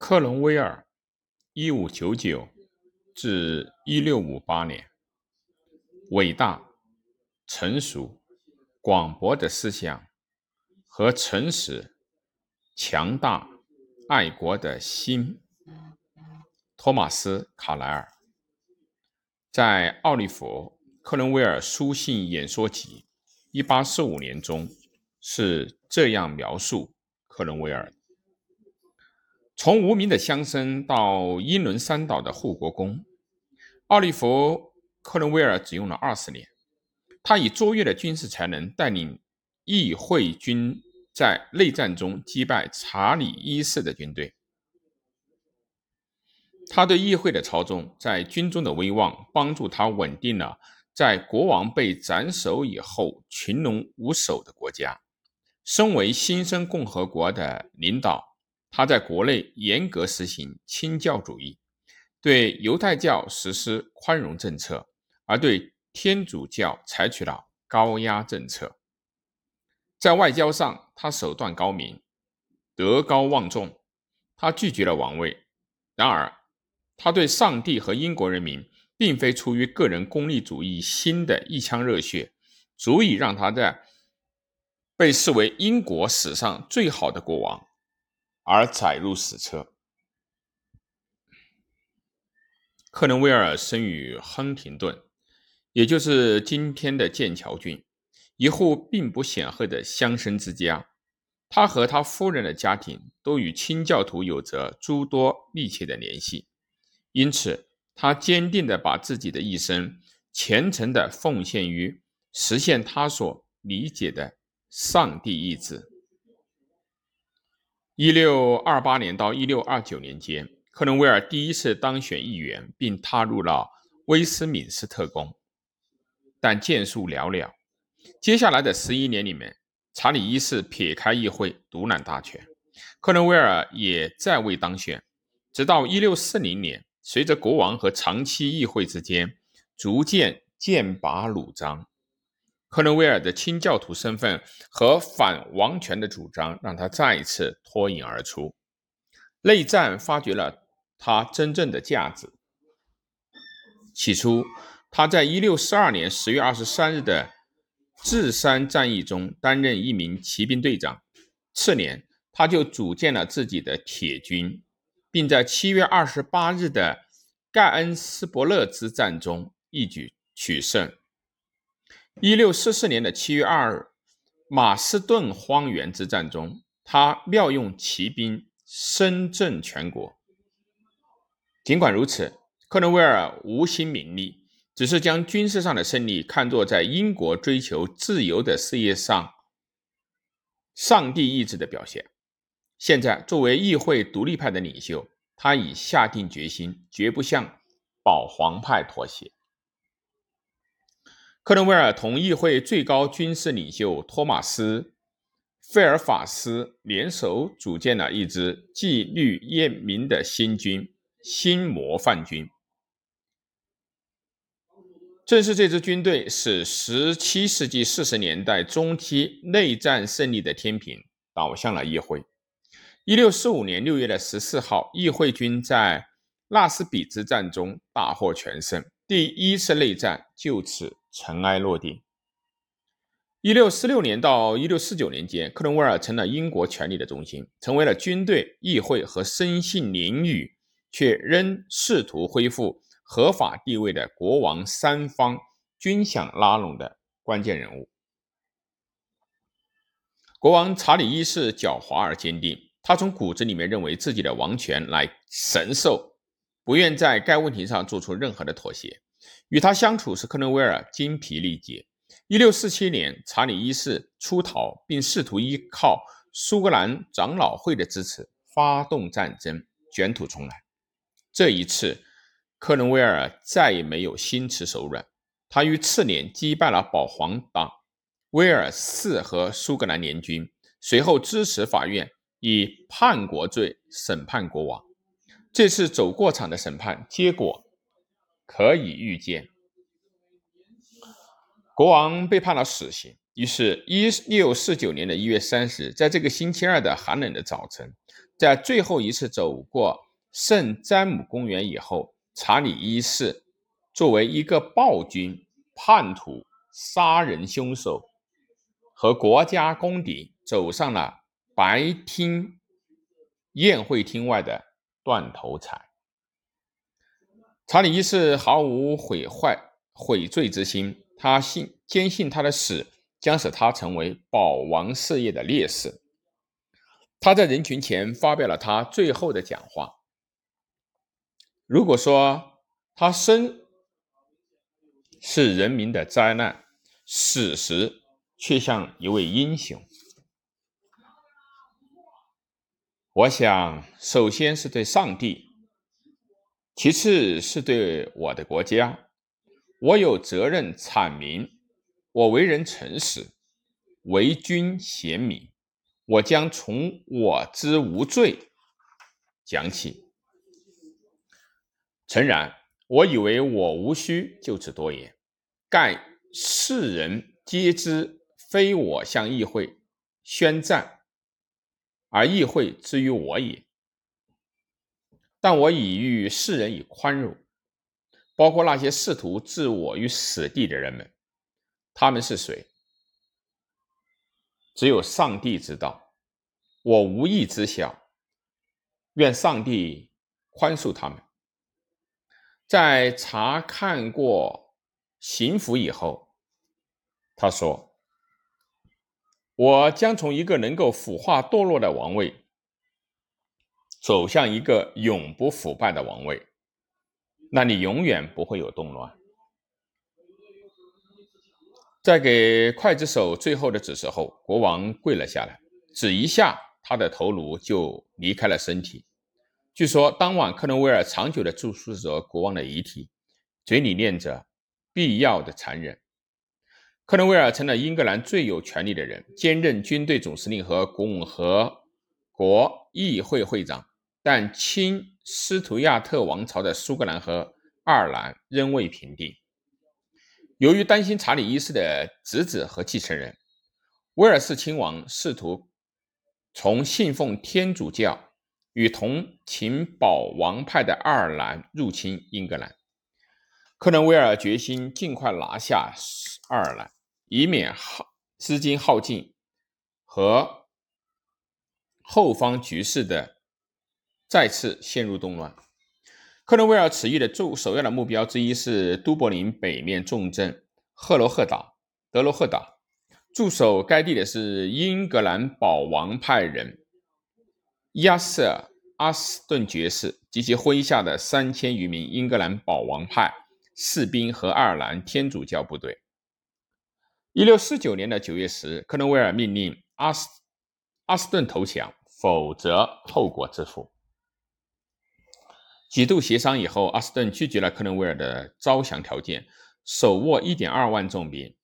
克伦威尔（一五九九至一六五八年），伟大、成熟、广博的思想和诚实、强大、爱国的心。托马斯·卡莱尔在《奥利弗·克伦威尔书信演说集》一八四五年中是这样描述克伦威尔的。从无名的乡绅到英伦三岛的护国公，奥利弗·克伦威尔只用了二十年。他以卓越的军事才能带领议会军在内战中击败查理一世的军队。他对议会的操纵，在军中的威望，帮助他稳定了在国王被斩首以后群龙无首的国家。身为新生共和国的领导。他在国内严格实行清教主义，对犹太教实施宽容政策，而对天主教采取了高压政策。在外交上，他手段高明，德高望重。他拒绝了王位。然而，他对上帝和英国人民，并非出于个人功利主义心的一腔热血，足以让他在被视为英国史上最好的国王。而载入史册。克伦威尔生于亨廷顿，也就是今天的剑桥郡，一户并不显赫的乡绅之家。他和他夫人的家庭都与清教徒有着诸多密切的联系，因此他坚定地把自己的一生虔诚地奉献于实现他所理解的上帝意志。一六二八年到一六二九年间，克伦威尔第一次当选议员，并踏入了威斯敏斯特宫，但建树寥寥。接下来的十一年里面，查理一世撇开议会，独揽大权，克伦威尔也再未当选。直到一六四零年，随着国王和长期议会之间逐渐剑拔弩张。克伦威尔的清教徒身份和反王权的主张，让他再一次脱颖而出。内战发掘了他真正的价值。起初，他在1642年10月23日的智山战役中担任一名骑兵队长。次年，他就组建了自己的铁军，并在7月28日的盖恩斯伯勒之战中一举取胜。一六四四年的七月二日，马斯顿荒原之战中，他妙用骑兵，声震全国。尽管如此，克伦威尔无心名利，只是将军事上的胜利看作在英国追求自由的事业上上帝意志的表现。现在，作为议会独立派的领袖，他已下定决心，绝不向保皇派妥协。克伦威尔同议会最高军事领袖托马斯·费尔法斯联手组建了一支纪律严明的新军——新模范军。正是这支军队，使17世纪40年代中期内战胜利的天平倒向了议会。1645年6月的14号，议会军在纳斯比之战中大获全胜，第一次内战就此。尘埃落定。一六四六年到一六四九年间，克伦威尔成了英国权力的中心，成为了军队、议会和生性咛语却仍试图恢复合法地位的国王三方均想拉拢的关键人物。国王查理一世狡猾而坚定，他从骨子里面认为自己的王权乃神兽，不愿在该问题上做出任何的妥协。与他相处时，克伦威尔精疲力竭。一六四七年，查理一世出逃，并试图依靠苏格兰长老会的支持发动战争，卷土重来。这一次，克伦威尔再也没有心慈手软。他于次年击败了保皇党威尔士和苏格兰联军，随后支持法院以叛国罪审判国王。这次走过场的审判结果。可以预见，国王被判了死刑。于是，一六四九年的一月三十日，在这个星期二的寒冷的早晨，在最后一次走过圣詹姆公园以后，查理一世作为一个暴君、叛徒、杀人凶手和国家公敌，走上了白厅宴会厅外的断头台。查理一世毫无毁坏悔罪之心，他信坚信他的死将使他成为保王事业的烈士。他在人群前发表了他最后的讲话。如果说他生是人民的灾难，死时却像一位英雄，我想，首先是对上帝，其次是对我的国家。我有责任阐明，我为人诚实，为君贤明。我将从我之无罪讲起。诚然，我以为我无需就此多言，盖世人皆知，非我向议会宣战，而议会之于我也。但我已欲世人以宽容，包括那些试图置我于死地的人们。他们是谁？只有上帝知道，我无意知晓。愿上帝宽恕他们。在查看过刑符以后，他说：“我将从一个能够腐化堕落的王位，走向一个永不腐败的王位，那里永远不会有动乱。”在给刽子手最后的指示后，国王跪了下来，指一下，他的头颅就离开了身体。据说当晚，克伦威尔长久地注视着国王的遗体，嘴里念着“必要的残忍”。克伦威尔成了英格兰最有权力的人，兼任军队总司令和共和国议会会长，但亲斯图亚特王朝的苏格兰和爱尔兰仍未平定。由于担心查理一世的侄子和继承人威尔士亲王试图从信奉天主教与同情保王派的爱尔兰入侵英格兰，克伦威尔决心尽快拿下爱尔兰，以免耗资金耗尽和后方局势的再次陷入动乱。克伦威尔此役的重首要的目标之一是都柏林北面重镇赫罗赫岛。德罗赫岛驻守该地的是英格兰保王派人亚瑟·阿斯顿爵士及其麾下的三千余名英格兰保王派士兵和爱尔兰天主教部队。一六四九年的九月十日，克伦威尔命令阿斯阿斯顿投降，否则后果自负。几度协商以后，阿斯顿拒绝了克伦威尔的招降条件，手握一点二万重兵，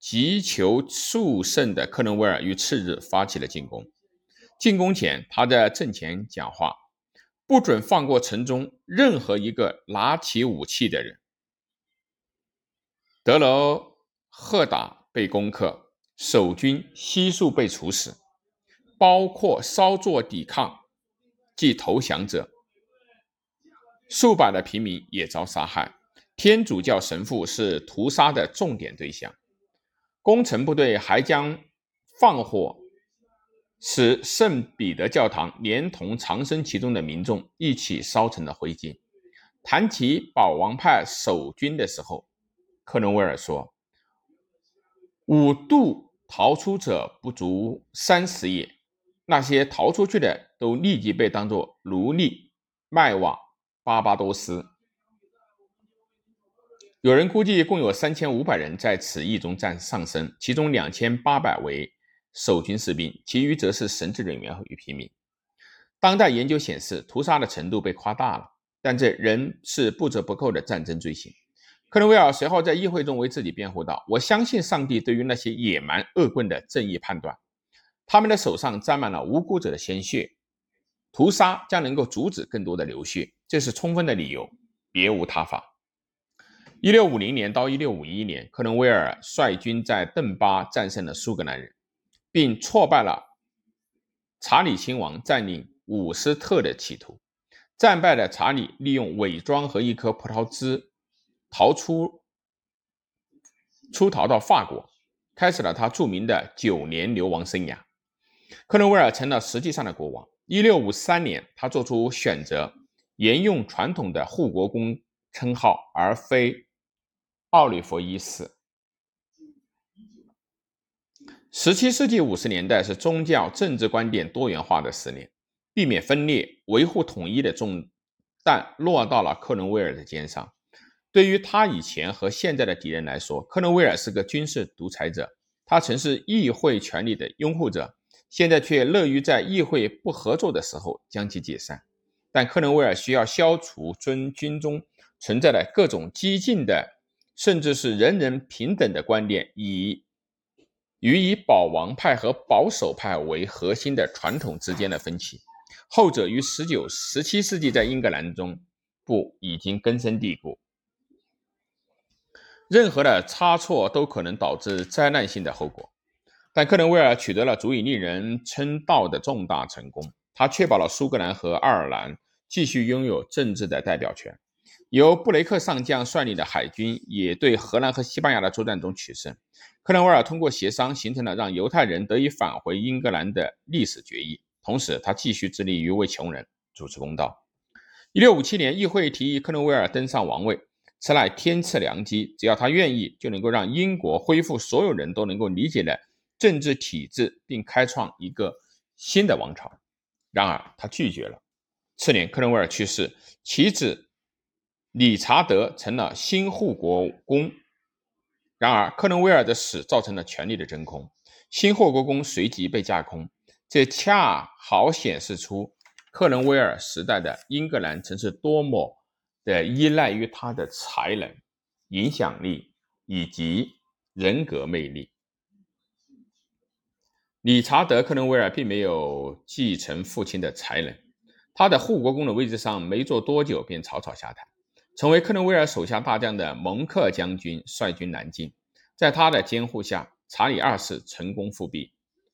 急求速胜的克伦威尔于次日发起了进攻。进攻前，他在阵前讲话，不准放过城中任何一个拿起武器的人。德罗赫达被攻克，守军悉数被处死，包括稍作抵抗即投降者。数百的平民也遭杀害，天主教神父是屠杀的重点对象。攻城部队还将放火，使圣彼得教堂连同藏身其中的民众一起烧成了灰烬。谈起保王派守军的时候，克伦威尔说：“五度逃出者不足三十也，那些逃出去的都立即被当作奴隶卖往。”巴巴多斯，有人估计共有三千五百人在此役中战丧生，其中两千八百为守军士兵，其余则是神职人员与平民。当代研究显示，屠杀的程度被夸大了，但这仍是不折不扣的战争罪行。克伦威尔随后在议会中为自己辩护道：“我相信上帝对于那些野蛮恶棍的正义判断，他们的手上沾满了无辜者的鲜血。”屠杀将能够阻止更多的流血，这是充分的理由，别无他法。一六五零年到一六五一年，克伦威尔率军在邓巴战胜了苏格兰人，并挫败了查理亲王占领伍斯特的企图。战败的查理利用伪装和一颗葡萄枝逃出，出逃到法国，开始了他著名的九年流亡生涯。克伦威尔成了实际上的国王。一六五三年，他做出选择，沿用传统的护国公称号，而非奥利弗一世。十七世纪五十年代是宗教政治观点多元化的十年，避免分裂、维护统一的重担落到了克伦威尔的肩上。对于他以前和现在的敌人来说，克伦威尔是个军事独裁者，他曾是议会权力的拥护者。现在却乐于在议会不合作的时候将其解散，但克伦威尔需要消除尊军中存在的各种激进的，甚至是人人平等的观点，以与以保王派和保守派为核心的传统之间的分歧。后者于十九、十七世纪在英格兰中部已经根深蒂固，任何的差错都可能导致灾难性的后果。但克伦威尔取得了足以令人称道的重大成功。他确保了苏格兰和爱尔兰继续拥有政治的代表权。由布雷克上将率领的海军也对荷兰和西班牙的作战中取胜。克伦威尔通过协商形成了让犹太人得以返回英格兰的历史决议。同时，他继续致力于为穷人主持公道。1657年，议会提议克伦威尔登上王位，此乃天赐良机。只要他愿意，就能够让英国恢复所有人都能够理解的。政治体制，并开创一个新的王朝。然而，他拒绝了。次年，克伦威尔去世，其子理查德成了新护国公。然而，克伦威尔的死造成了权力的真空，新护国公随即被架空。这恰好显示出克伦威尔时代的英格兰曾是多么的依赖于他的才能、影响力以及人格魅力。理查德·克伦威尔并没有继承父亲的才能，他的护国公的位置上没坐多久便草草下台，成为克伦威尔手下大将的蒙克将军率军南进，在他的监护下，查理二世成功复辟。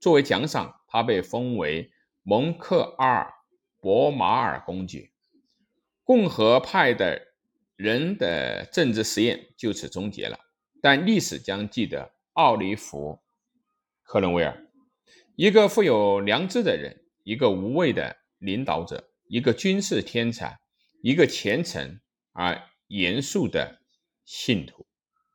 作为奖赏，他被封为蒙克阿尔伯马尔公爵。共和派的人的政治实验就此终结了，但历史将记得奥利弗·克伦威尔。一个富有良知的人，一个无畏的领导者，一个军事天才，一个虔诚而严肃的信徒。